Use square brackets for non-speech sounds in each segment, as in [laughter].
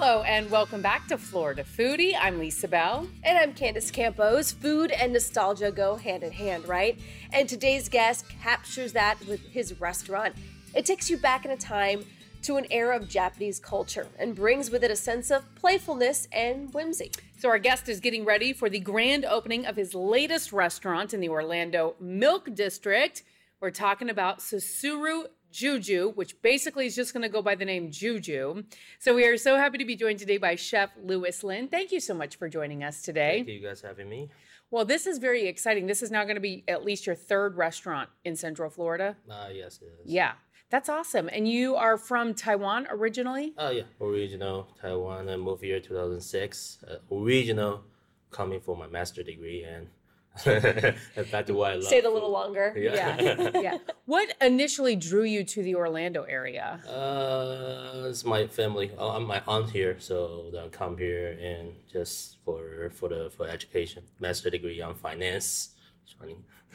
Hello and welcome back to Florida Foodie. I'm Lisa Bell. And I'm Candace Campos. Food and nostalgia go hand in hand, right? And today's guest captures that with his restaurant. It takes you back in a time to an era of Japanese culture and brings with it a sense of playfulness and whimsy. So, our guest is getting ready for the grand opening of his latest restaurant in the Orlando Milk District. We're talking about Susuru Juju, which basically is just going to go by the name Juju. So, we are so happy to be joined today by Chef Lewis Lin. Thank you so much for joining us today. Thank you guys having me. Well, this is very exciting. This is now going to be at least your third restaurant in Central Florida. Uh, yes, it is. Yeah. That's awesome. And you are from Taiwan originally? Oh, yeah. Original Taiwan. I moved here 2006. Uh, original coming for my master degree and to what I love. Stayed a little longer. Yeah. yeah. [laughs] yeah. What initially drew you to the Orlando area? Uh, it's my family. Oh, I'm my aunt here, so I come here and just for for the for education, master degree on finance. [laughs]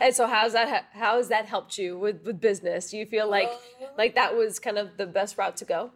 And so how's that how has that helped you with, with business do you feel like uh, like that was kind of the best route to go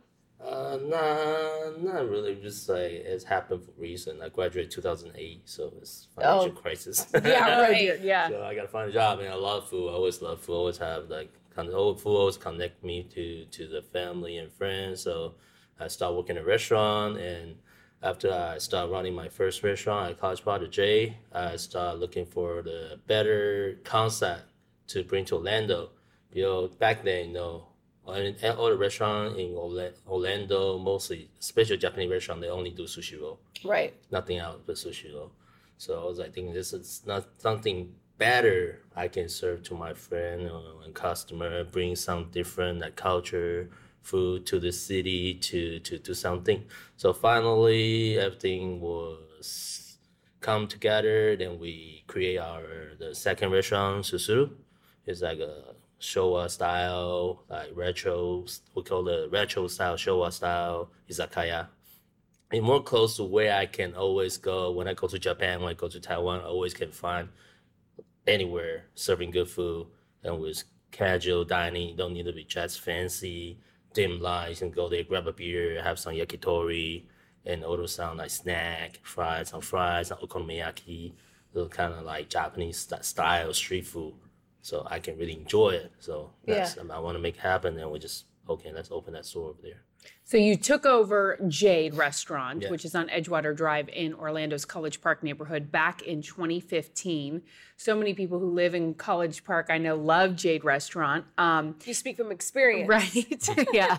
uh nah not really just like it's happened for reason i graduated 2008 so it's financial oh. crisis [laughs] yeah right [laughs] yeah so i gotta find a job and i love food i always love food I always have like kind of old food always connect me to to the family and friends so i started working in a restaurant and after I started running my first restaurant at College Park J, I started looking for the better concept to bring to Orlando. You know, back then, you know, at all the restaurant in Orlando, mostly, especially Japanese restaurant, they only do sushi roll. Right. Nothing else but sushi roll. So I was like, thinking this is not something better I can serve to my friend and customer, bring some different like culture, food to the city to to do something. So finally, everything was come together. Then we create our the second restaurant, Susuru. It's like a Showa style, like retro. We call it retro style, Showa style izakaya. And more close to where I can always go when I go to Japan, when I go to Taiwan, I always can find anywhere serving good food and with casual dining. You don't need to be just fancy dim lights and go there, grab a beer, have some yakitori, and also some like snack, fries, some fries, some okonomiyaki, little kind of like Japanese style street food. So I can really enjoy it. So that's, yeah. I want to make it happen, and we just okay, let's open that store over there. So you took over Jade Restaurant, yeah. which is on Edgewater Drive in Orlando's College Park neighborhood back in 2015. So many people who live in College Park, I know, love Jade Restaurant. Um, you speak from experience. Right. [laughs] yeah.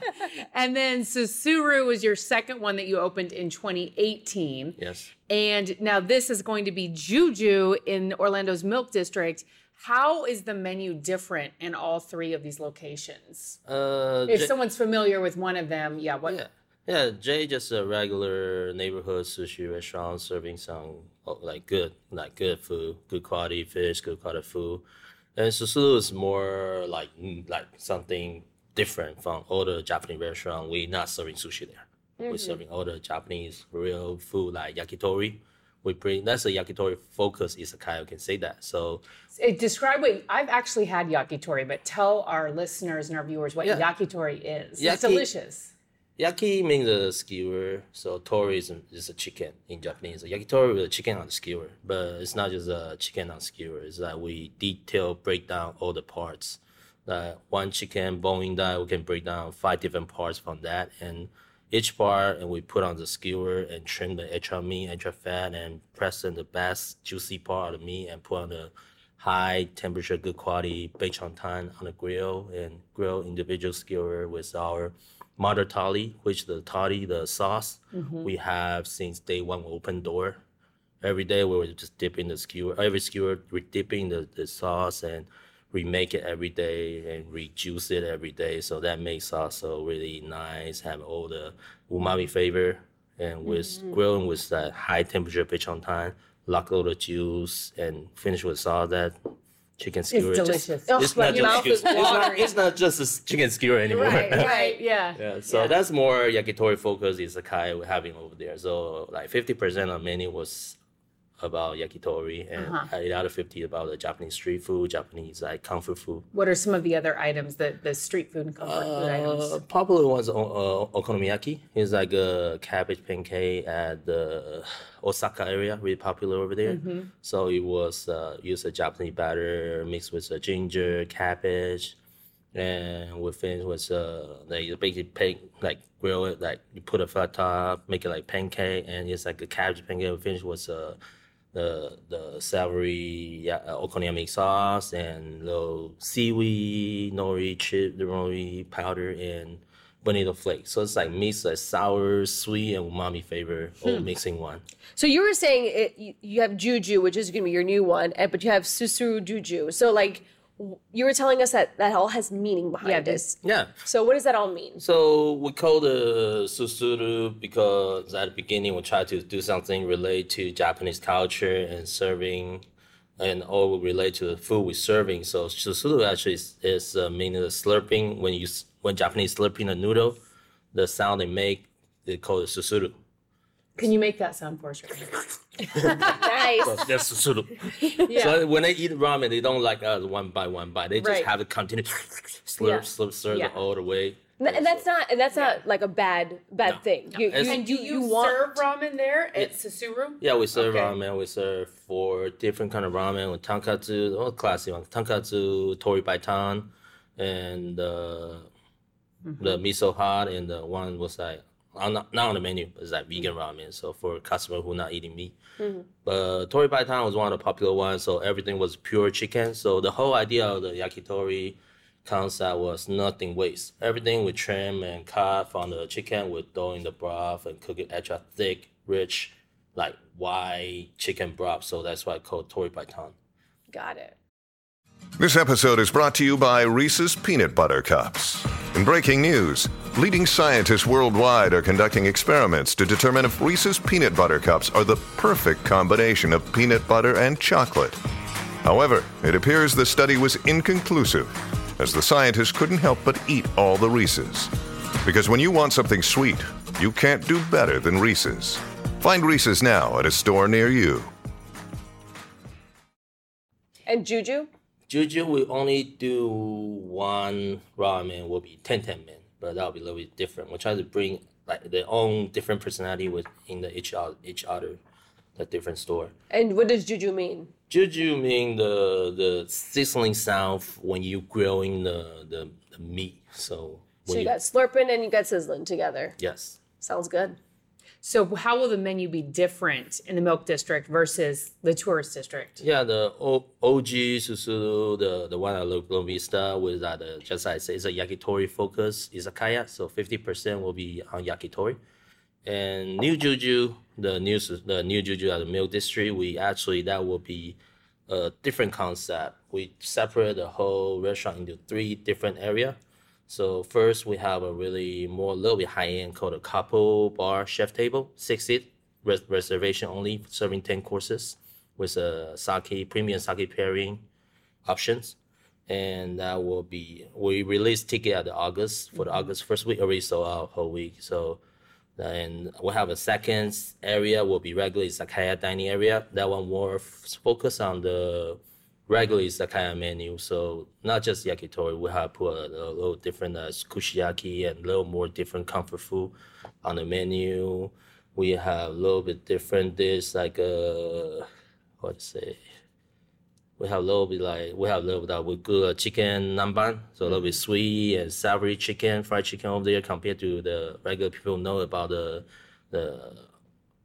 and then Susuru was your second one that you opened in 2018. Yes. And now this is going to be Juju in Orlando's Milk District. How is the menu different in all three of these locations? Uh, if J- someone's familiar with one of them, yeah, what? Yeah, yeah. Jay just a regular neighborhood sushi restaurant serving some oh, like good, like good food, good quality fish, good quality food. And Susuru is more like mm, like something different from the Japanese restaurant. We're not serving sushi there. Mm-hmm. We're serving all the Japanese real food like yakitori we bring that's a yakitori focus izakaya. I can say that. So eh, describe what I've actually had yakitori, but tell our listeners and our viewers what yeah. yakitori is. Yaki, it's delicious. Yaki means a skewer, so tori is a, is a chicken in Japanese. So yakitori is a chicken on the skewer, but it's not just a chicken on skewer. It's like we detail break down all the parts. Like one chicken bone in that we can break down five different parts from that and each part and we put on the skewer and trim the extra meat, extra fat, and press in the best juicy part of the meat and put on the high temperature, good quality binchotan on the grill and grill individual skewer with our mother tare, which the tare, the sauce, mm-hmm. we have since day one open door. Every day we were just dipping the skewer, every skewer we're dipping the, the sauce and remake it every day and reduce it every day. So that makes also really nice. Have all the umami flavor and with mm-hmm. grilling with that high temperature pitch on time, lock all the juice and finish with all that chicken skewer. It's delicious. Just, it's, not just, it's, not, it's not just a chicken skewer anymore. Right, right, [laughs] yeah. yeah. So yeah. that's more yakitori focus izakaya we're having over there. So like 50% of menu was about yakitori and uh-huh. the other 50 about the Japanese street food, Japanese like comfort food. What are some of the other items, that the street food and comfort uh, food items? Popular ones, uh, okonomiyaki is like a cabbage pancake at the Osaka area, really popular over there. Mm-hmm. So it was uh, use a Japanese batter mixed with a ginger, cabbage, and we finish with uh like basic pan like grill it like you put a flat top, make it like pancake, and it's like a cabbage pancake. We finish with uh the the savory yeah, uh, okonomiyaki sauce and little seaweed, nori chip, the nori powder, and bonito flakes. So it's like mix like sour, sweet, and umami flavor all hmm. mixing one. So you were saying it, you, you have juju, which is going to be your new one, but you have susuru juju. So like you were telling us that that all has meaning behind yeah, this. Yeah. So what does that all mean? So we call the susuru because at the beginning we try to do something related to Japanese culture and serving, and all relate to the food we're serving. So susuru actually is, is uh, meaning the slurping when you when Japanese slurping a noodle, the sound they make they call it susuru. Can you make that sound for us? [laughs] nice. So that's sort of. [laughs] Yeah. So when they eat ramen, they don't like us one by one bite. They just right. have to continue slurp, yeah. slurp, slurp yeah. all the way. And that's not and that's not like a bad bad no. thing. You, you, and do you, you want... serve ramen there at Susuru? Yeah, we serve okay. ramen. We serve four different kind of ramen with tonkotsu, all classic one, tonkotsu, tori baitan, and uh, mm-hmm. the miso hot, and the one was like on not, not on the menu, but it's like vegan ramen. So for customer who not eating meat. Mm-hmm. But tori baitan was one of the popular ones. So everything was pure chicken. So the whole idea of the yakitori concept was nothing waste. Everything we trim and cut from the chicken, we throw in the broth and cook it extra thick, rich, like white chicken broth. So that's why it's called tori baitan. Got it. This episode is brought to you by Reese's Peanut Butter Cups. In breaking news, leading scientists worldwide are conducting experiments to determine if Reese's Peanut Butter Cups are the perfect combination of peanut butter and chocolate. However, it appears the study was inconclusive, as the scientists couldn't help but eat all the Reese's. Because when you want something sweet, you can't do better than Reese's. Find Reese's now at a store near you. And Juju? Juju will only do one ramen will be tantanmen, but that'll be a little bit different. We try to bring like their own different personality within the each other, each other, the different store. And what does juju mean? Juju mean the the sizzling sound when you grilling the the, the meat. So so you, you got slurping and you got sizzling together. Yes. Sounds good. So how will the menu be different in the Milk District versus the tourist district? Yeah, the o- OG Susuru, the the one at Lake Buena Vista with that uh, just like I say, it's a yakitori focus izakaya, so fifty percent will be on yakitori. And New Juju, the new the new Juju at the Milk District, we actually that will be a different concept. We separate the whole restaurant into three different area. So first we have a really more little bit high end called a couple bar chef table, six seat res- reservation only, serving ten courses with a sake premium sake pairing options, and that will be we release ticket at the August for the mm-hmm. August first week already sold out whole week. So and we have a second area will be regular izakaya dining area. That one more f- focus on the regularly is that kind of menu. So not just yakitori, we have put a, a little different uh, kushiyaki and a little more different comfort food on the menu. We have a little bit different dish like uh, what to say. We have a little bit like we have a little bit of with good chicken namban, so a little bit sweet and savory chicken, fried chicken over there compared to the regular people know about the the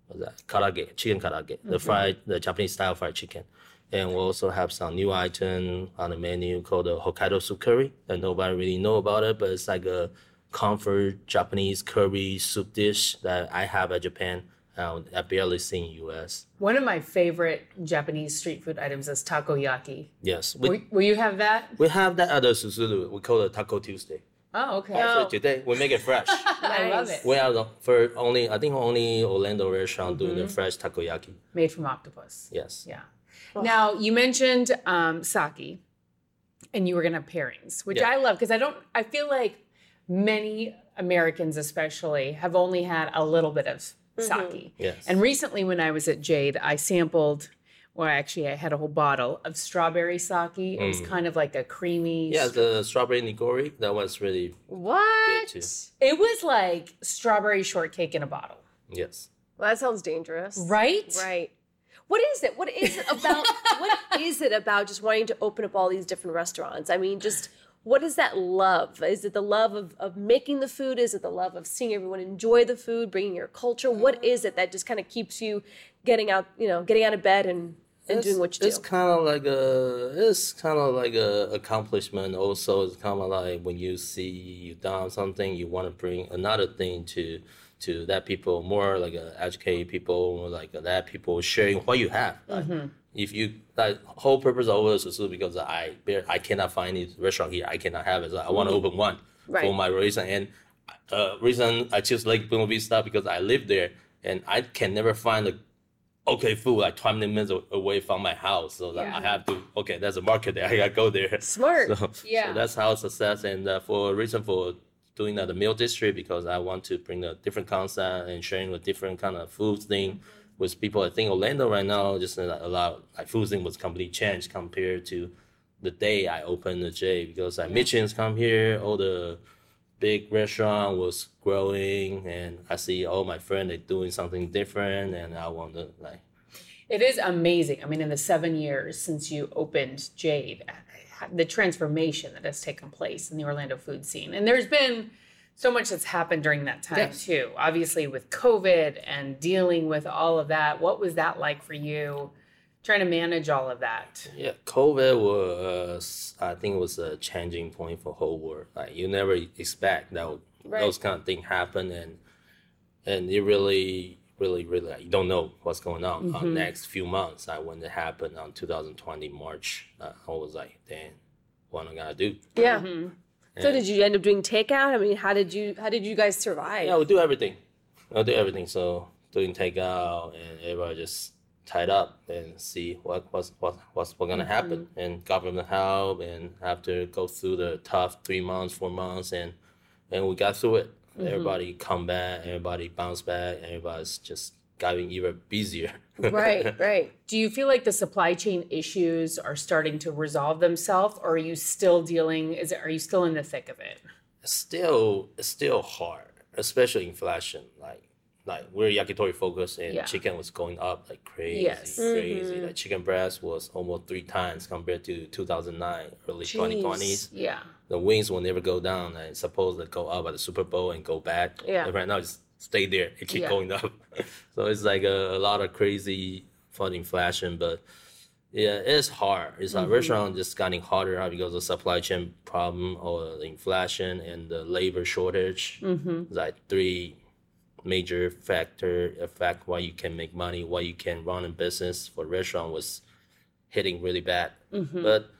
what's that karaage, chicken karaage, mm-hmm. the fried the Japanese style fried chicken. And we also have some new item on the menu called the Hokkaido soup curry that nobody really know about it, but it's like a comfort Japanese curry soup dish that I have at Japan. Uh, I barely seen in U.S. One of my favorite Japanese street food items is takoyaki. Yes, we, Will, will you have that? we have that at the Susuru. We call it Taco Tuesday. Oh, okay. Oh. So today we make it fresh. [laughs] I love it. we are the for only I think only Orlando restaurant doing the fresh takoyaki. Made from octopus. Yes. Yeah. Now you mentioned um, sake, and you were gonna have pairings, which Yeah. I love because I don't. I feel like many Americans, especially, have only had a little bit of sake. Yes. And recently, when I was at Jade, I sampled. Well, actually, I had a whole bottle of strawberry sake. It was kind of like a creamy. Mm. Yeah, the strawberry nigori that was really What? too. It was like strawberry shortcake in a bottle, yes. Well, that sounds dangerous. right? Right. What is it? What is it about? what is it about just wanting to open up all these different restaurants? I mean, just what is that love? Is it the love of, of making the food? Is it the love of seeing everyone enjoy the food, bringing your culture? What mm-hmm. is it that just kind of keeps you getting out, you know, getting out of bed and, and doing what you do? It's kind of like a it's kind of like a accomplishment. Also, it's kind of like when you see you done something, you want to bring another thing to to that people more like uh, educate people, more like uh, that people sharing what you have. Like, If you like whole purpose of this is because I bear- I cannot find any restaurant here, I cannot have it. So I want to open one for my reason and uh, reason I choose Lake Buena Vista because I live there and I can never find a okay food like 20 minutes away from my house. So that I have to, okay, there's a market there. [laughs] I gotta go there. Smart. [laughs] So, Yeah. so that's how success. And uh, for reason for doing that, the meal district, because I want to bring a different concept and sharing a different kind of food thing with people. I think Orlando right now, just uh, a lot, like food thing was completely changed compared to the day I opened the J because like Michelin's come here, all the big restaurant was growing and I see all my friends they doing something different and I want to like It is amazing. I mean, in the seven years since you opened Jade, uh, uh, the transformation that has taken place in the Orlando food scene. And there's been so much that's happened during that time, Yes. too. Obviously, with COVID and dealing with all of that. What was that like for you, trying to manage all of that? Yeah, COVID was I think it was a changing point for whole world. Like you never expect that would- Right. those kind of things happen, and and you really, really, really like, you don't know what's going on on next few months. Like when it happened on 2020 March, uh, I was like, damn, what am I gonna do? Yeah. Mm-hmm. So did you end up doing takeout? I mean, how did you how did you guys survive? Yeah, we do everything. I do everything. So doing takeout and everybody just tied up and see what what's what what's what gonna happen mm-hmm. and government help and have to go through the tough three months, four months and and we got through it. Mm-hmm. Everybody come back, everybody bounce back, everybody's just getting even busier. [laughs] Right, right. Do you feel like the supply chain issues are starting to resolve themselves, or are you still dealing? Is it, are you still in the thick of it? still it's still hard, especially inflation. Like like we're yakitori focused and Yeah. chicken was going up like crazy, Yes. crazy. Like chicken breast was almost three times compared to 2009, early 2020s. Yeah. The wings will never go down. And supposed to go up at the Super Bowl and go back. Yeah. Right now just stay there. It keep Yeah. going up. [laughs] so it's like a, a lot of crazy fun inflation, but yeah, it's hard. It's like restaurant just getting harder because of supply chain problem or the inflation and the labor shortage. Mm-hmm. Like three major factor affect why you can make money, why you can run a business for restaurant was hitting really bad. Mm-hmm. But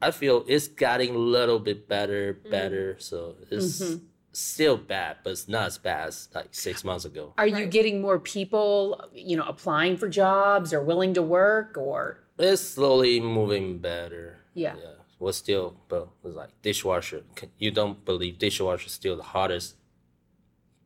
I feel it's getting a little bit better, mm-hmm. better. So it's mm-hmm. still bad, but it's not as bad as like six months ago. Are you getting more people, you know, applying for jobs or willing to work or It's slowly moving better. Yeah. Yeah. Well, still, but it's like dishwasher. You don't believe dishwasher is still the hardest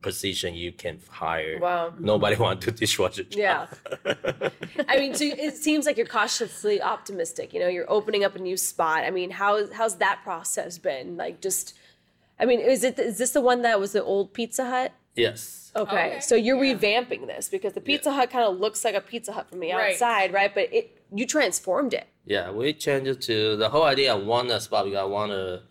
position you can hire. Wow. Nobody want to do dishwasher. job. Yeah. [laughs] I mean, so it seems like you're cautiously optimistic. You know, you're opening up a new spot. I mean, how how's that process been? Like, just, I mean, is it is this the one that was the old Pizza Hut? Yes. Okay, so you're revamping this because the Pizza Hut kind of looks like a Pizza Hut from the Right. outside, right? But it you transformed it. Yeah, we changed it to the whole idea. I want a spot because I want a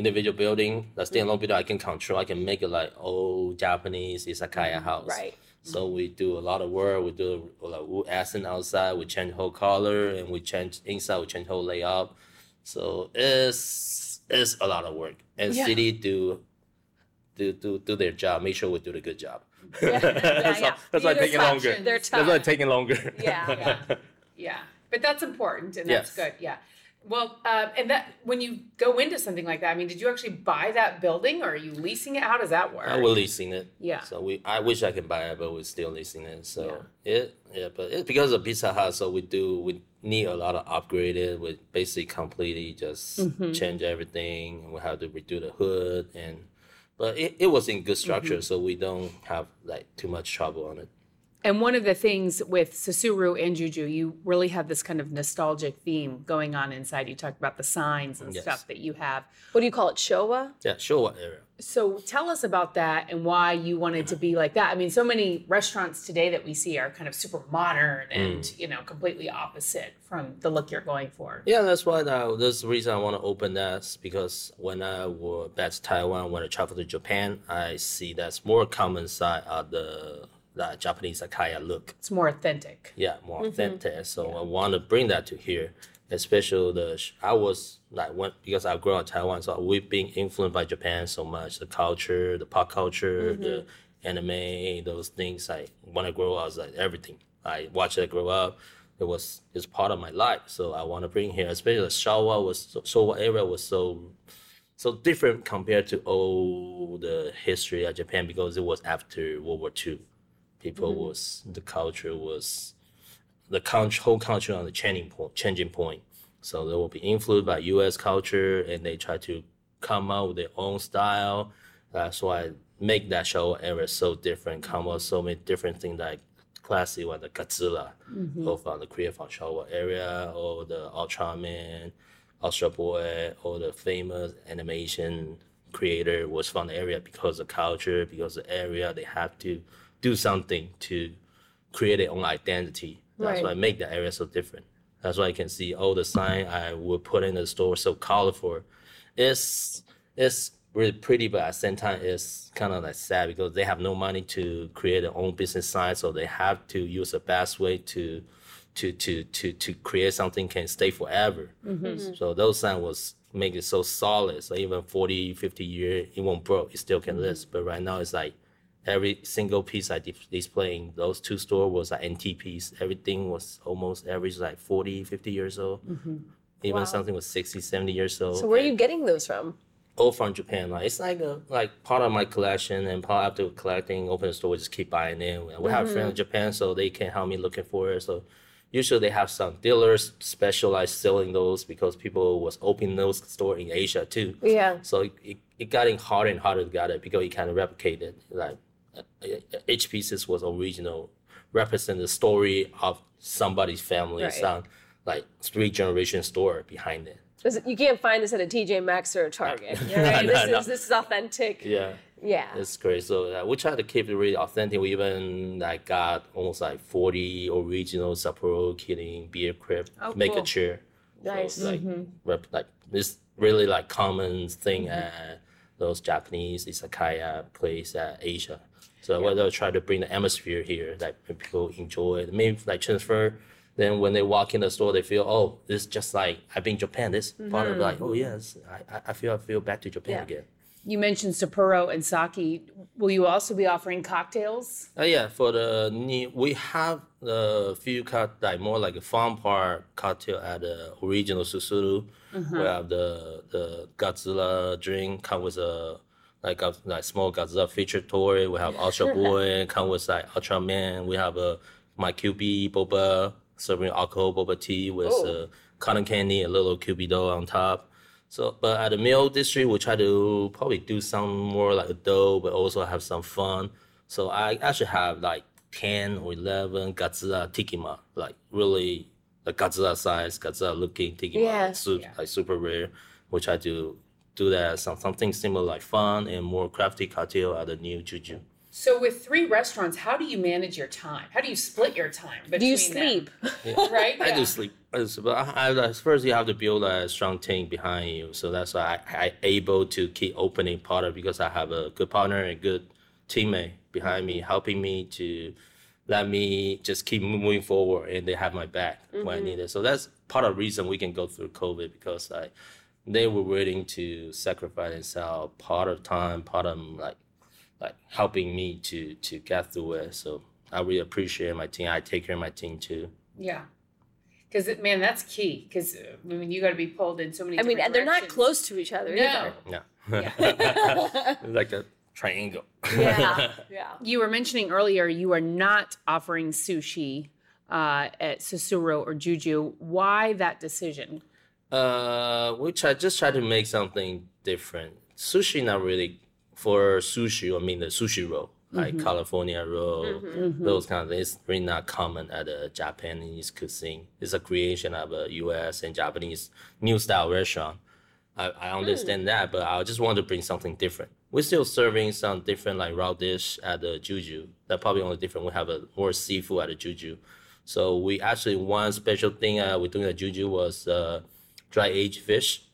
individual building, a standalone building I can control. I can make it like old Japanese izakaya mm-hmm. house. Right. So we do a lot of work. We do like wood accent outside. We change whole color, and we change inside. We change whole layout. So it's it's a lot of work. And Yeah. city do do do do their job. Make sure we do the good job. Yeah, that's [laughs] yeah. why, that's why taking longer. That's why taking longer. Yeah. yeah, [laughs] yeah. But that's important, and that's Yes. good. Yeah. Well, uh, and that when you go into something like that, I mean, did you actually buy that building, or are you leasing it? How does that work? I we're leasing it. Yeah. So we, I wish I can buy it, but we're still leasing it. So it, yeah, but it's because of Pizza Hut. So we do, we need a lot of upgraded. We basically completely just Mm-hmm. change everything. We have to redo the hood and, but it, it was in good structure, Mm-hmm. so we don't have like too much trouble on it. And one of the things with Susuru and Juju, you really have this kind of nostalgic theme going on inside. You talk about the signs and Yes. stuff that you have. What do you call it? Showa? Yeah, Showa area? So tell us about that and why you wanted to be like that. I mean, so many restaurants today that we see are kind of super modern and, Mm. you know, completely opposite from the look you're going for. Yeah, that's why uh, that's the reason I want to open that because when I was back to Taiwan, when I travel to Japan, I see that's more common side of the, the Japanese izakaya look. It's more authentic. yeah more mm-hmm. authentic. So i want to bring that to here especially the i was like when because i grew up in taiwan so we've been influenced by japan so much the culture the pop culture mm-hmm. the anime those things i when i grow up i was like everything. I watched it grow up it was it's part of my life. So i want to bring here especially the Showa was so, Showa area was so so different compared to all the history of japan because it was after world war ii people mm-hmm. was the culture was the country, whole culture on the changing point changing point. So they will be influenced by us culture and they try to come out with their own style. That's why make that show area so different come up with so many different things like classic one the Godzilla, mm-hmm. both from the Korea from Showa area or the Ultraman, Ultra Boy, or the famous animation creator was from the area because of culture, because of the area they have to do something to create their own identity. That's Right. why I make the area so different. That's why you can see all the sign I would put in the store so colorful. It's it's really pretty, but at the same time, it's kind of like sad because they have no money to create their own business sign, so they have to use the best way to to to to to create something can stay forever. Mm-hmm. Mm-hmm. So those sign was make it so solid. So even 40, 50 years, it won't broke. It still can mm-hmm. last. But right now, it's like every single piece I dis- displaying those two store was like NT piece. Everything was almost average like 40, 50 years old. Mm-hmm. Even something was 60, 70 years old. So where are you getting those from? all from Japan. Like it's like a like part of my collection and part after collecting, open the store, just keep buying it. We have mm-hmm. friends in Japan, so they can help me looking for it. So usually they have some dealers specialized selling those because people was opening those store in Asia too. Yeah. So it, it, it getting harder and harder to get it because you kind of replicate it. Like each pieces was original, represent the story of somebody's family, Right. some like three generation story behind it- You can't find this at a TJ Maxx or a Target. [laughs] No, Right? no, this no. is this is authentic. Yeah. Yeah. It's great. So uh, we try to keep it really authentic. We even like got almost like forty original Sapporo Kidding beer crib Oh, make cool. a chair. Nice. So, like, mm-hmm. rep, like this really like common thing mm-hmm. at those Japanese izakaya uh, place at Asia. So we're gonna try to bring the atmosphere here that people enjoy. Maybe like transfer. Then when they walk in the store, they feel, oh, this is just like I've been Japan. This part of like, oh yes, I, I- feel I feel back to Japan Yeah. again. You mentioned Sapporo and sake. Will you also be offering cocktails? Uh, yeah, for the we have a few cut like more like a farm part cocktail at the original Susuru. We have the the Godzilla drink come with a like a like small Godzilla feature toy. We have [laughs] Ultra Boy come with like Ultraman. We have a my QB boba serving alcohol boba tea with uh, cotton candy, a little QB dough on top. So, but at the meal district, we try to probably do some more like a dough, but also have some fun. So I actually have like ten or eleven Godzilla tikima, like really the Godzilla size, Godzilla looking tikima, Yeah. su- like super rare. We try to do that some something similar like fun and more crafty cocktail at the new Juju. So with three restaurants, how do you manage your time? How do you split your time? Do you between them? sleep? [laughs] Right? I Yeah. do sleep. I do sleep. But I, I, first, you have to build a strong team behind you. So that's why I, I able to keep opening part of because I have a good partner and good teammate behind me, helping me to let me just keep moving forward, and they have my back when I need it. So that's part of the reason we can go through COVID because I, they were willing to sacrifice themselves part of time, part of like like helping me to to get through it. So I really appreciate my team. I take care of my team too. Yeah. Because man, that's key. Because I mean, you got to be pulled in so many. I mean, different and they're not close to each other No. either. Yeah. [laughs] like a triangle. Yeah, [laughs] yeah. You were mentioning earlier you are not offering sushi uh, at Susuru or Juju. Why that decision? Uh, we try just try to make something different. Sushi not really for sushi. I mean the sushi roll, like California roll, those kind of things. It's really not common at a Japanese cuisine. It's a creation of a U.S. and Japanese new style restaurant. I, I understand that, but I just want to bring something different. We're still serving some different like raw dish at the Juju. That probably only different. We have a more seafood at the Juju. So we actually one special thing uh, we're doing at Juju was uh, dry aged fish.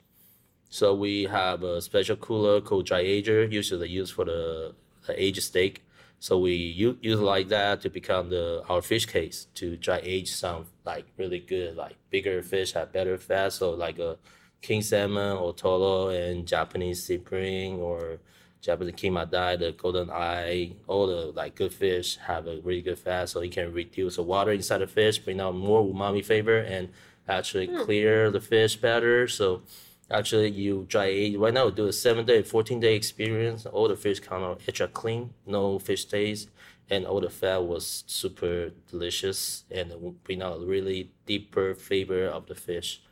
So we have a special cooler called dry ager, usually used for the, the aged steak. So we use u- utilize that to become the our fish case to dry age some like really good like bigger fish have better fat. So like a king salmon or toro and Japanese cyprin or Japanese kinmedai, the golden eye, all the like good fish have a really good fat, so you can reduce the water inside the fish, bring out more umami flavor, and actually hmm. clear the fish better. So actually, you dry age right now. Do a seven day, fourteen day experience. All the fish come out extra clean, no fish taste, and all the fat was super delicious and it bring out a really deeper flavor of the fish.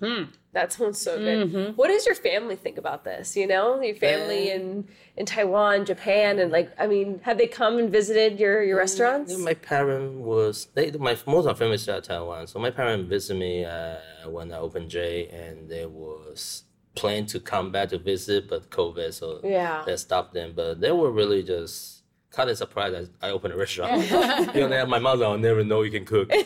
Hmm. That sounds so good. Mm-hmm. What does your family think about this? You know, your family in in Taiwan, Japan, and like, I mean, have they come and visited your your mm, restaurants? My parent was they my most of family is at Taiwan, so my parent visited me uh, when I opened J, and they was planned to come back to visit, but COVID, so Yeah. that stopped them. But they were really just kind of surprised that I opened a restaurant. [laughs] you know, my mother will never know you can cook. [laughs]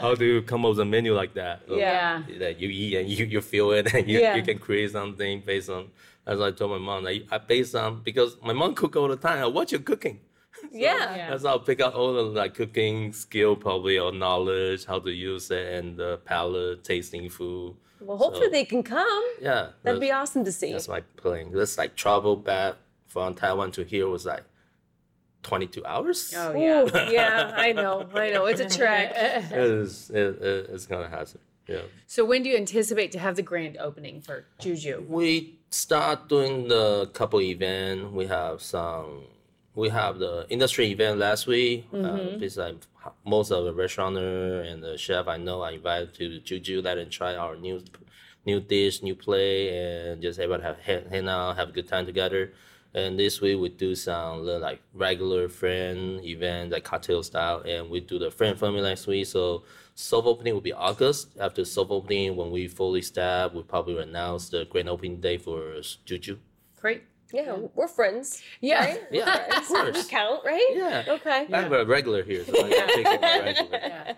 How do you come up with a menu like that? So Yeah. That you eat and you, you feel it and you, Yeah. you can create something based on. As I told my mom, I, I based on because my mom cook all the time. I watch you cooking. [laughs] yeah. Yeah. That's how I pick up all the like cooking skill probably or knowledge, how to use it and the palate, tasting food. Well, hopefully So- they can come. Yeah. That'd be awesome to see. That's my plan. This like travel back from Taiwan to here was like twenty two hours. Oh Ooh, yeah, I know, [laughs] I know. It's a trek. It is it, it, it's gonna happen. Yeah. So when do you anticipate to have the grand opening for Juju? We start doing the couple event. We have some. We have the industry event last week. Uh, besides most of the restaurateur and the chef I know, I invited to Juju let them try our new, new dish, new play, and just everybody have hang, hang out, have a good time together. And this week we do some like regular friend event, like cocktail style, and we do the friend family next week. So soft opening will be August. After soft opening, when we fully staff, we probably announce the grand opening day for Juju. Great. Yeah, we're friends. Yeah. Right? Yeah, of We course. count, right? Yeah. Okay. I have a regular here, so I can take it regular. Yeah.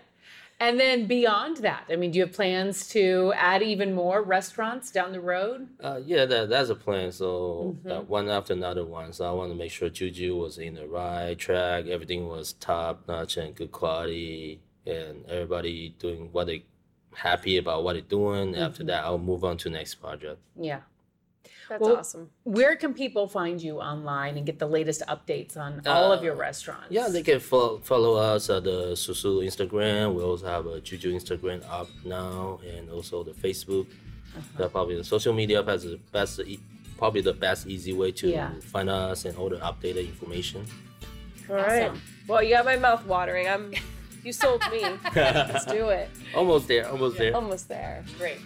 And then beyond that, I mean, do you have plans to add even more restaurants down the road? Uh, yeah, that, that's a plan. So uh, one after another one. So I want to make sure Juju was in the right track. Everything was top notch and good quality, and everybody doing what they happy about what they're doing. After that, I'll move on to next project. Yeah. That's Well, awesome. Where can people find you online and get the latest updates on uh, all of your restaurants? Yeah, they can follow, follow us at the Susu Instagram. We also have a Juju Instagram up now, and also the Facebook. Uh-huh. That probably the social media has the best, probably the best easy way to Yeah. find us and all the updated information. All right. Awesome. Well, you got my mouth watering. I'm. You sold me. [laughs] Let's do it. Almost there, almost there. Almost there. Great.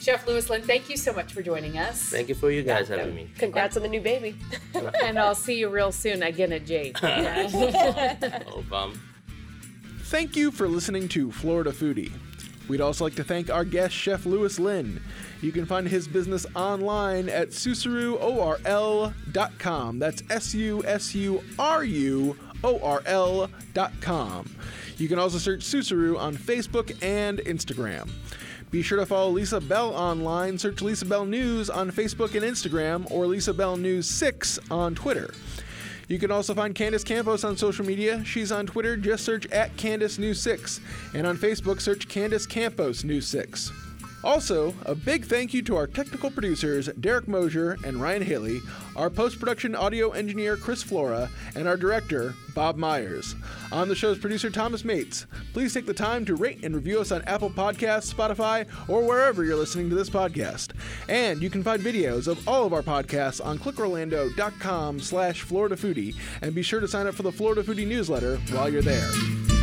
Chef Lewis Lin, thank you so much for joining us. Thank you for you guys having me. Congrats on the new baby. [laughs] and I'll see you real soon again at Jade. [laughs] Oh, bum. Thank you for listening to Florida Foodie. We'd also like to thank our guest, Chef Lewis Lin. You can find his business online at susuruorl.com. That's S U S U R U O R L.com. You can also search Susuru on Facebook and Instagram. Be sure to follow Lisa Bell online. Search Lisa Bell News on Facebook and Instagram, or Lisa Bell News 6 on Twitter. You can also find Candace Campos on social media. She's on Twitter, just search at Candace News 6. And on Facebook, search Candace Campos News 6. Also, a big thank you to our technical producers, Derek Mosier and Ryan Haley, our post production audio engineer, Chris Flora, and our director, Bob Myers. On the show's producer, Thomas Mates. Please take the time to rate and review us on Apple Podcasts, Spotify, or wherever you're listening to this podcast. And you can find videos of all of our podcasts on clickorlando.com slash Florida Foodie, and be sure to sign up for the Florida Foodie newsletter while you're there.